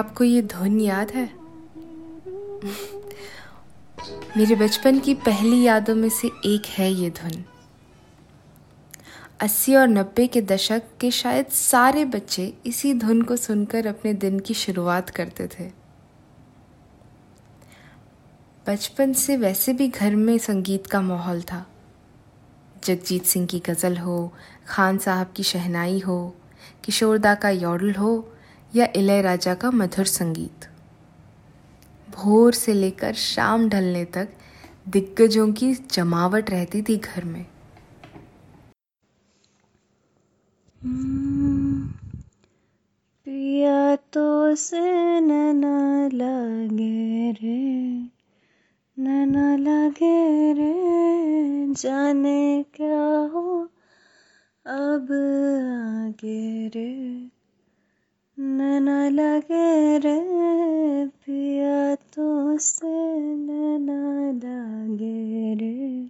आपको ये धुन याद है? मेरे बचपन की पहली यादों में से एक है ये धुन। अस्सी और नब्बे के दशक के शायद सारे बच्चे इसी धुन को सुनकर अपने दिन की शुरुआत करते थे। बचपन से वैसे भी घर में संगीत का माहौल था। जगजीत सिंह की गज़ल हो, खान साहब की शहनाई हो किशोरदा का यौडल हो या इलय राजा का मधुर संगीत। भोर से लेकर शाम ढलने तक दिग्गजों की जमावट रहती थी घर में। पिया तो से न लगे रे न लगे रे, जाने क्या हो अब आगे रे। न लगे रे पिया तो से न लगे रे।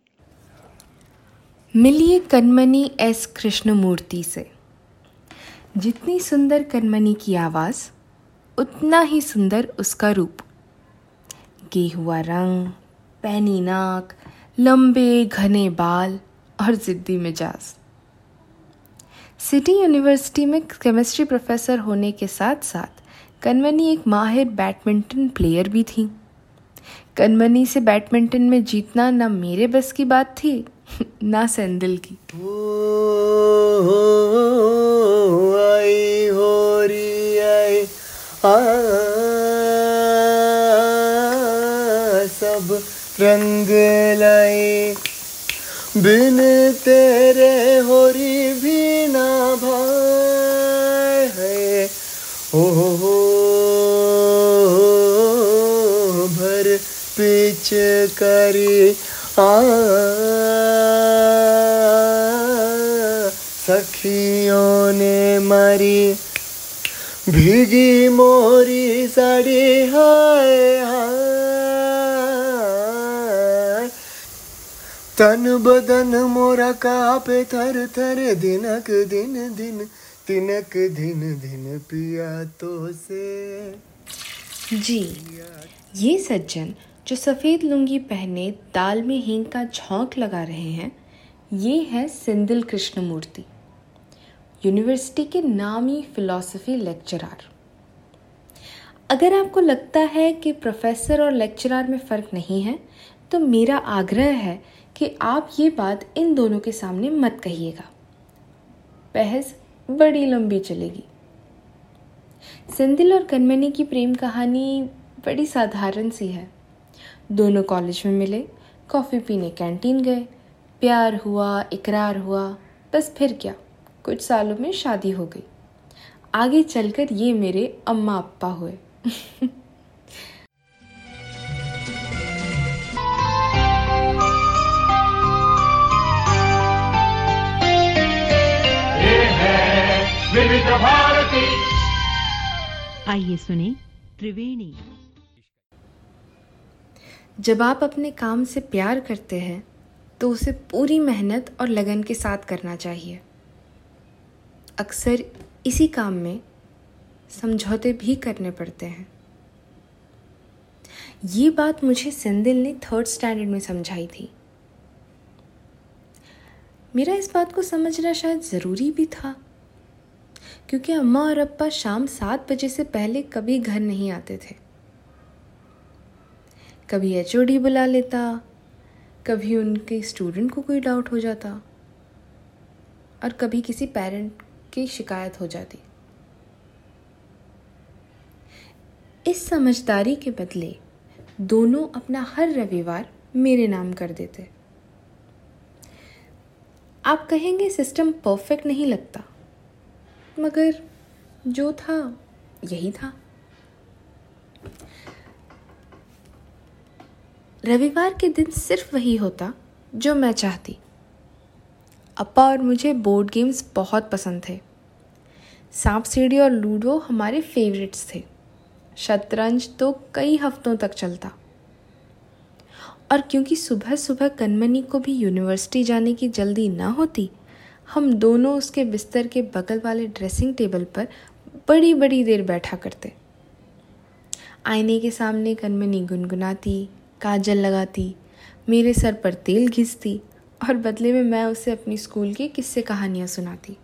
मिलिए कनमनी एस कृष्णमूर्ति से। जितनी सुंदर कनमनी की आवाज़, उतना ही सुंदर उसका रूप। गेहुआ रंग, पैनी नाक, लंबे घने बाल और ज़िद्दी मिजाज। सिटी यूनिवर्सिटी में केमिस्ट्री प्रोफेसर होने के साथ साथ कनमनी एक माहिर बैडमिंटन प्लेयर भी थी कनमनी से बैडमिंटन में जीतना ना मेरे बस की बात थी ना सेंदिल की हो सब रंग लाई बिन तेरे होरी ओ हो भर पीछ करी आ सखियों ने मारी भीगी मोरी साड़ी हाय हाय तन बदन मोरा कापे थर थर दिनक दिन दिन तिनक दिन दिन पिया तो से। जी, ये सज्जन जो सफ़ेद लुंगी पहने दाल में हींग का झोंक लगा रहे हैं, ये है सिंदिल कृष्णमूर्ति, यूनिवर्सिटी के नामी फिलॉसफी लेक्चरर। अगर आपको लगता है कि प्रोफेसर और लेक्चरर में फ़र्क नहीं है तो मेरा आग्रह है कि आप ये बात इन दोनों के सामने मत कहिएगा। बहस बड़ी लंबी चलेगी। सिंदिल और कनमनी की प्रेम कहानी बड़ी साधारण सी है। दोनों कॉलेज में मिले कॉफ़ी पीने कैंटीन गए, प्यार हुआ, इकरार हुआ, बस फिर क्या, कुछ सालों में शादी हो गई। आगे चलकर ये मेरे अम्मा अप्पा हुए। विविध भारती। आइए सुने त्रिवेणी। जब आप अपने काम से प्यार करते हैं तो उसे पूरी मेहनत और लगन के साथ करना चाहिए। अक्सर इसी काम में समझौते भी करने पड़ते हैं। ये बात मुझे सेंदिल ने थर्ड स्टैंडर्ड में समझाई थी। मेरा इस बात को समझना शायद ज़रूरी भी था। क्योंकि अम्मा और अप्पा शाम सात बजे से पहले कभी घर नहीं आते थे। कभी एचओडी बुला लेता, कभी उनके स्टूडेंट को कोई डाउट हो जाता, और कभी किसी पेरेंट की शिकायत हो जाती। इस समझदारी के बदले दोनों अपना हर रविवार मेरे नाम कर देते। आप कहेंगे सिस्टम परफेक्ट नहीं लगता। मगर जो था, यही था। रविवार के दिन सिर्फ़ वही होता, जो मैं चाहती। अपा और मुझे बोर्ड गेम्स बहुत पसंद थे। सांप सीढ़ी और लूडो हमारे फेवरेट्स थे। शतरंज तो कई हफ्तों तक चलता। और क्योंकि सुबह सुबह कनमनी को भी यूनिवर्सिटी जाने की जल्दी ना होती हम दोनों उसके बिस्तर के बगल वाले ड्रेसिंग टेबल पर बड़ी बड़ी देर बैठा करते। आईने के सामने कनमनी गुनगुनाती, काजल लगाती, मेरे सर पर तेल घिसती और बदले में मैं उसे अपनी स्कूल की किस्से कहानियाँ सुनाती।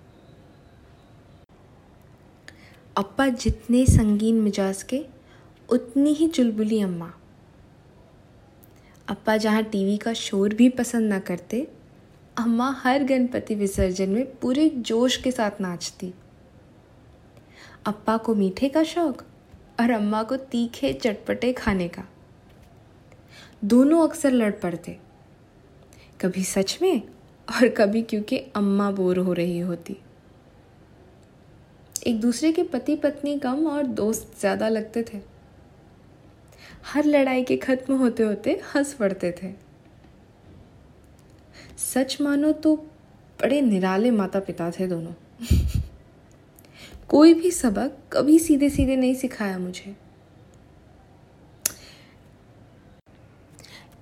अप्पा जितने संगीन मिजाज के, उतनी ही चुलबुली अम्मा। अप्पा जहाँ टीवी का शोर भी पसंद ना करते अम्मा हर गणपति विसर्जन में पूरे जोश के साथ नाचती। अप्पा को मीठे का शौक और अम्मा को तीखे चटपटे खाने का। दोनों अक्सर लड़ पड़ते। कभी सच में और कभी क्योंकि अम्मा बोर हो रही होती। एक दूसरे के पति पत्नी कम और दोस्त ज़्यादा लगते थे। हर लड़ाई के खत्म होते होते हंस पड़ते थे। सच मानो तो बड़े निराले माता पिता थे दोनों। कोई भी सबक कभी सीधे सीधे नहीं सिखाया मुझे।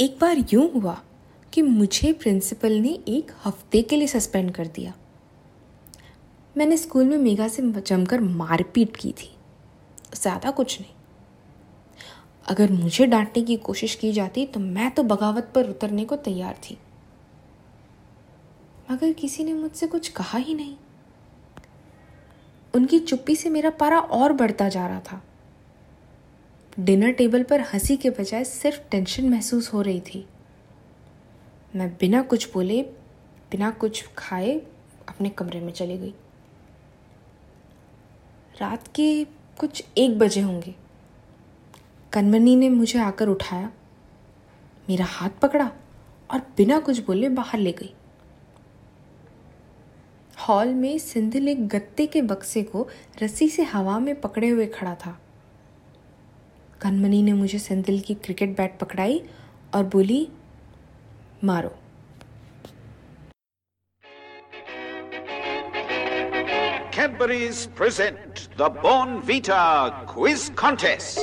एक बार यूँ हुआ कि मुझे प्रिंसिपल ने एक हफ़्ते के लिए सस्पेंड कर दिया। मैंने स्कूल में मेघा से जमकर मारपीट की थी। ज़्यादा कुछ नहीं। अगर मुझे डांटने की कोशिश की जाती तो मैं तो बगावत पर उतरने को तैयार थी। मगर किसी ने मुझसे कुछ कहा ही नहीं। उनकी चुप्पी से मेरा पारा और बढ़ता जा रहा था। डिनर टेबल पर हँसी के बजाय सिर्फ़ टेंशन महसूस हो रही थी। मैं बिना कुछ बोले, बिना कुछ खाए अपने कमरे में चली गई। रात के कुछ एक बजे होंगे। कनमनी ने मुझे आकर उठाया, मेरा हाथ पकड़ा और बिना कुछ बोले बाहर ले गई। हॉल में सिंधिल एक गत्ते के बक्से को रस्सी से हवा में पकड़े हुए खड़ा था कनमनी ने मुझे सिंधिल की क्रिकेट बैट पकड़ाई और बोली, मारो Cadbury's present the Born Vita Quiz Contest.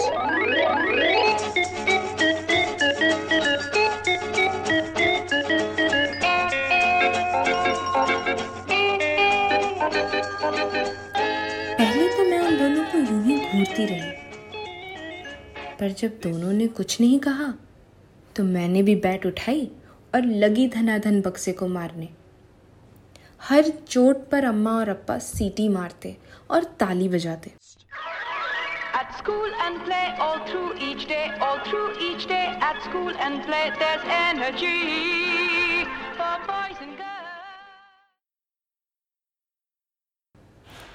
यूँ ही घूरती रही। पर जब दोनों ने कुछ नहीं कहा तो मैंने भी बैट उठाई और लगी धनाधन बक्से को मारने। हर चोट पर अम्मा और अप्पा सीटी मारते और ताली बजाते।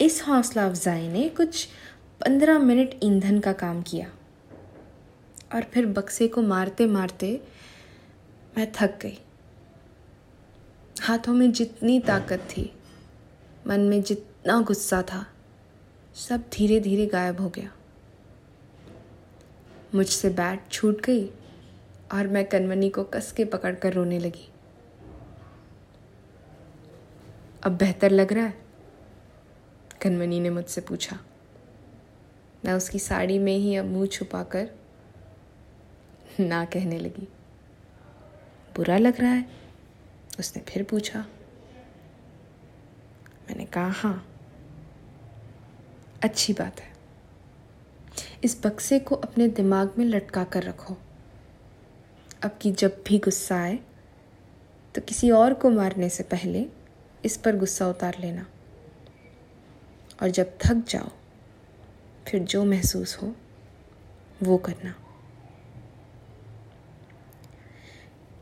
इस हौसला अफजाई ने कुछ पंद्रह मिनट ईंधन का काम किया। और फिर बक्से को मारते मारते मैं थक गई। हाथों में जितनी ताकत थी, मन में जितना गुस्सा था, सब धीरे धीरे गायब हो गया। मुझसे बैट छूट गई और मैं कनवनी को कस के पकड़ कर रोने लगी। अब बेहतर लग रहा है? कनमनी ने मुझसे पूछा। मैं उसकी साड़ी में ही अब मुँह छुपाकर ना कहने लगी। बुरा लग रहा है? उसने फिर पूछा। मैंने कहा हाँ अच्छी बात है। इस बक्से को अपने दिमाग में लटका कर रखो। अब की जब भी गुस्सा आए तो किसी और को मारने से पहले इस पर गुस्सा उतार लेना। और जब थक जाओ फिर जो महसूस हो, वो करना।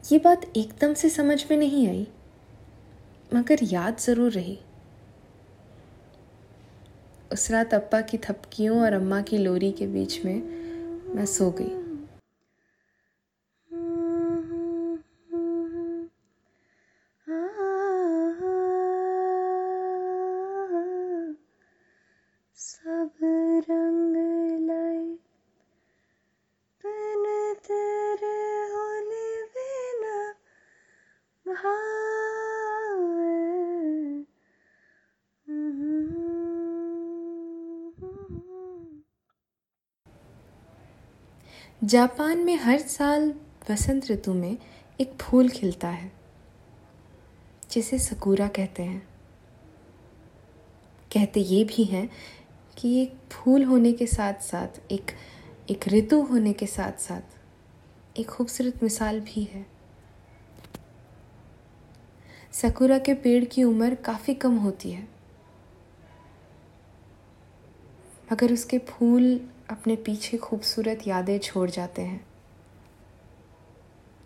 ये बात एकदम से समझ में नहीं आई, मगर याद ज़रूर रही। उस रात अप्पा की थपकियों और अम्मा की लोरी के बीच में मैं सो गई। जापान में हर साल वसंत ऋतु में एक फूल खिलता है, जिसे सकूरा कहते हैं। कहते ये भी हैं कि एक फूल होने के साथ साथ, एक एक ऋतु होने के साथ साथ एक खूबसूरत मिसाल भी है। सकुरा के पेड़ की उम्र काफ़ी कम होती है, मगर उसके फूल अपने पीछे खूबसूरत यादें छोड़ जाते हैं।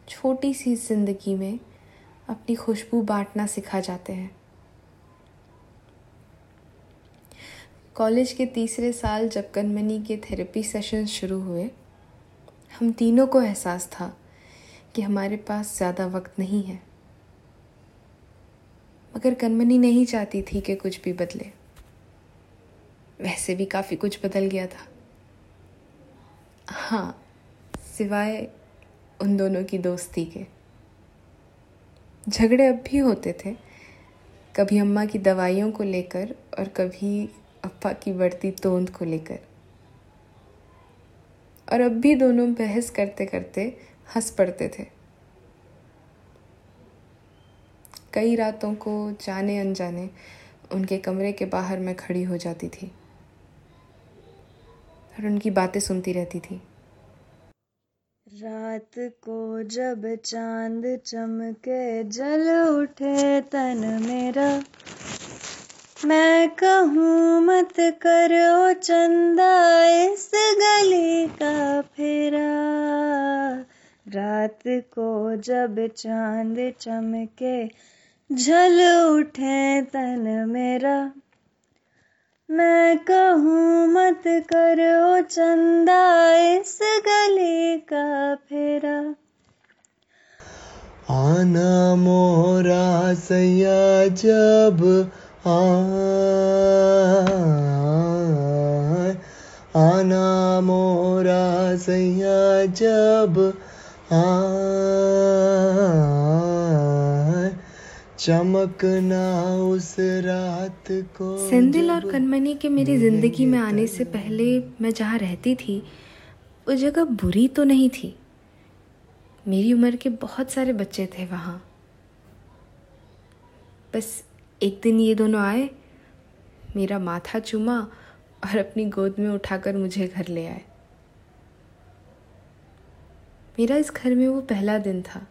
छोटी सी ज़िंदगी में अपनी खुशबू बांटना सिखा जाते हैं। कॉलेज के तीसरे साल जब कनमनी के थेरेपी सेशन शुरू हुए, हम तीनों को एहसास था कि हमारे पास ज़्यादा वक्त नहीं है। मगर कनमनी नहीं चाहती थी कि कुछ भी बदले। वैसे भी काफ़ी कुछ बदल गया था। हाँ सिवाय उन दोनों की दोस्ती के। झगड़े अब भी होते थे। कभी अम्मा की दवाइयों को लेकर और कभी अप्पा की बढ़ती तोंद को लेकर। और अब भी दोनों बहस करते करते हंस पड़ते थे। कई रातों को जाने अनजाने उनके कमरे के बाहर मैं खड़ी हो जाती थी। और उनकी बातें सुनती रहती थी। रात को जब चाँद चमके, जल उठे तन मेरा। मैं कहूँ, मत करो चंदा इस गली का फेरा। रात को जब चाँद चमके झल उठे तन मेरा। मैं कहूँ मत करो चंदा इस गली का फेरा। आना मोरा सैया जब आए। आना मोरा सैया जब आए। चमकना उस रात को सेंदिल और कनमनी के मेरी ज़िंदगी में आने से पहले मैं जहाँ रहती थी वो जगह बुरी तो नहीं थी। मेरी उम्र के बहुत सारे बच्चे थे वहाँ। बस एक दिन ये दोनों आए मेरा माथा चूमा और अपनी गोद में उठाकर मुझे घर ले आए। मेरा इस घर में वो पहला दिन था।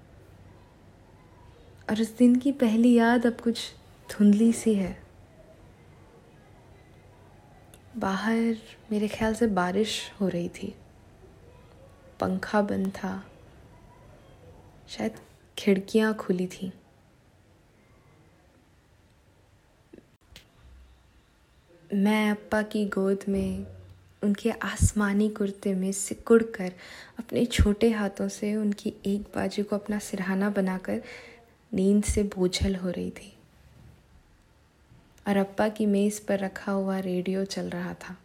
और उस दिन की पहली याद अब कुछ धुंधली सी है। बाहर मेरे ख्याल से बारिश हो रही थी। पंखा बंद था। शायद खिड़कियाँ खुली थी। मैं अप्पा की गोद में उनके आसमानी कुर्ते में सिकुड़ कर अपने छोटे हाथों से उनकी एक बाजू को अपना सिरहाना बनाकर नींद से बोझल हो रही थी। और अप्पा की मेज़ पर रखा हुआ रेडियो चल रहा था।